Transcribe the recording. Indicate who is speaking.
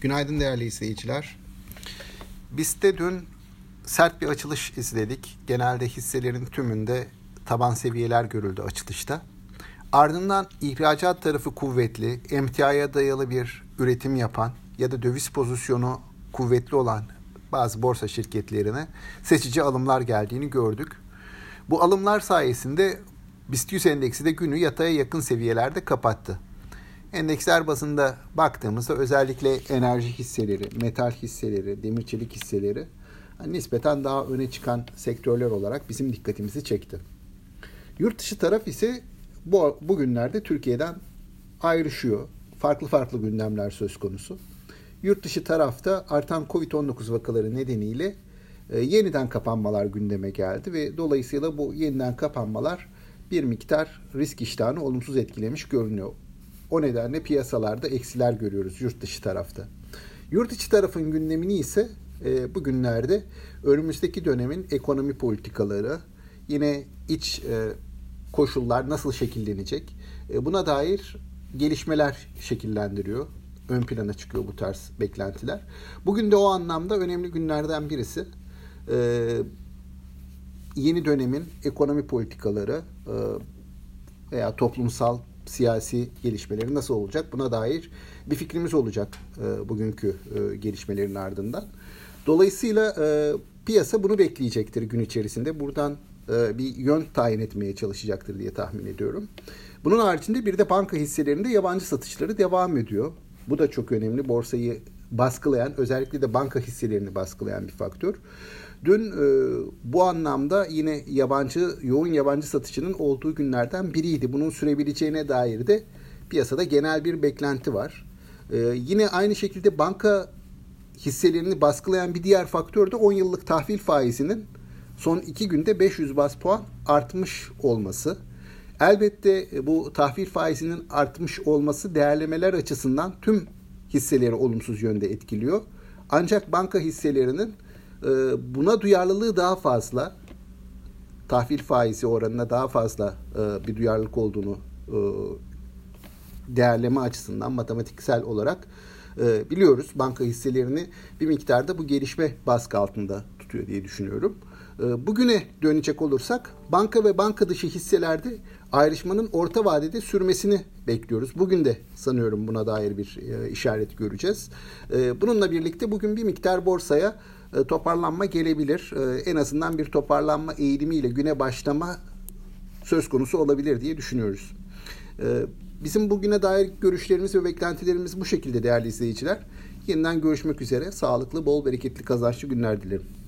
Speaker 1: Günaydın değerli izleyiciler. Biz de dün sert bir açılış izledik. Genelde hisselerin tümünde taban seviyeler görüldü açılışta. Ardından ihracat tarafı kuvvetli, emtiaya dayalı bir üretim yapan ya da döviz pozisyonu kuvvetli olan bazı borsa şirketlerine seçici alımlar geldiğini gördük. Bu alımlar sayesinde BIST 100 endeksi de günü yataya yakın seviyelerde kapattı. Endeksler bazında baktığımızda özellikle enerji hisseleri, metal hisseleri, demir çelik hisseleri hani nispeten daha öne çıkan sektörler olarak bizim dikkatimizi çekti. Yurt dışı taraf ise bu bugünlerde Türkiye'den ayrışıyor. Farklı farklı gündemler söz konusu. Yurt dışı tarafta artan Covid-19 vakaları nedeniyle e, yeniden kapanmalar gündeme geldi ve dolayısıyla bu yeniden kapanmalar bir miktar risk iştahını olumsuz etkilemiş görünüyor. O nedenle piyasalarda eksiler görüyoruz yurt dışı tarafta. Yurt içi tarafın gündemini ise e, bugünlerde önümüzdeki dönemin ekonomi politikaları, yine iç e, koşullar nasıl şekillenecek e, buna dair gelişmeler şekillendiriyor. Ön plana çıkıyor bu tarz beklentiler. Bugün de o anlamda önemli günlerden birisi. E, yeni dönemin ekonomi politikaları e, veya toplumsal siyasi gelişmeleri nasıl olacak buna dair bir fikrimiz olacak e, bugünkü e, gelişmelerin ardından. Dolayısıyla e, piyasa bunu bekleyecektir gün içerisinde. Buradan e, bir yön tayin etmeye çalışacaktır diye tahmin ediyorum. Bunun haricinde bir de banka hisselerinde yabancı satışları devam ediyor. Bu da çok önemli. Borsayı baskılayan, özellikle de banka hisselerini baskılayan bir faktör. Dün e, bu anlamda yine yabancı yoğun yabancı satışının olduğu günlerden biriydi. Bunun sürebileceğine dair de piyasada genel bir beklenti var. E, yine aynı şekilde banka hisselerini baskılayan bir diğer faktör de 10 yıllık tahvil faizinin son 2 günde 500 bas puan artmış olması. Elbette e, bu tahvil faizinin artmış olması değerlemeler açısından tüm hisseleri olumsuz yönde etkiliyor. Ancak banka hisselerinin e, buna duyarlılığı daha fazla. Tahvil faizi oranına daha fazla e, bir duyarlılık olduğunu değerleme açısından matematiksel olarak biliyoruz. Banka hisselerini bir miktarda bu gelişme baskı altında tutuyor diye düşünüyorum. Ee, bugüne dönecek olursak banka ve banka dışı hisselerde ayrışmanın orta vadede sürmesini bekliyoruz. Bugün de sanıyorum buna dair bir e, işaret göreceğiz. Ee, bununla birlikte bugün bir miktar borsaya e, toparlanma gelebilir. Ee, en azından bir toparlanma eğilimiyle güne başlama söz konusu olabilir diye düşünüyoruz. Bizim bugüne dair görüşlerimiz ve beklentilerimiz bu şekilde değerli izleyiciler. Yeniden görüşmek üzere. Sağlıklı, bol bereketli, kazançlı günler dilerim.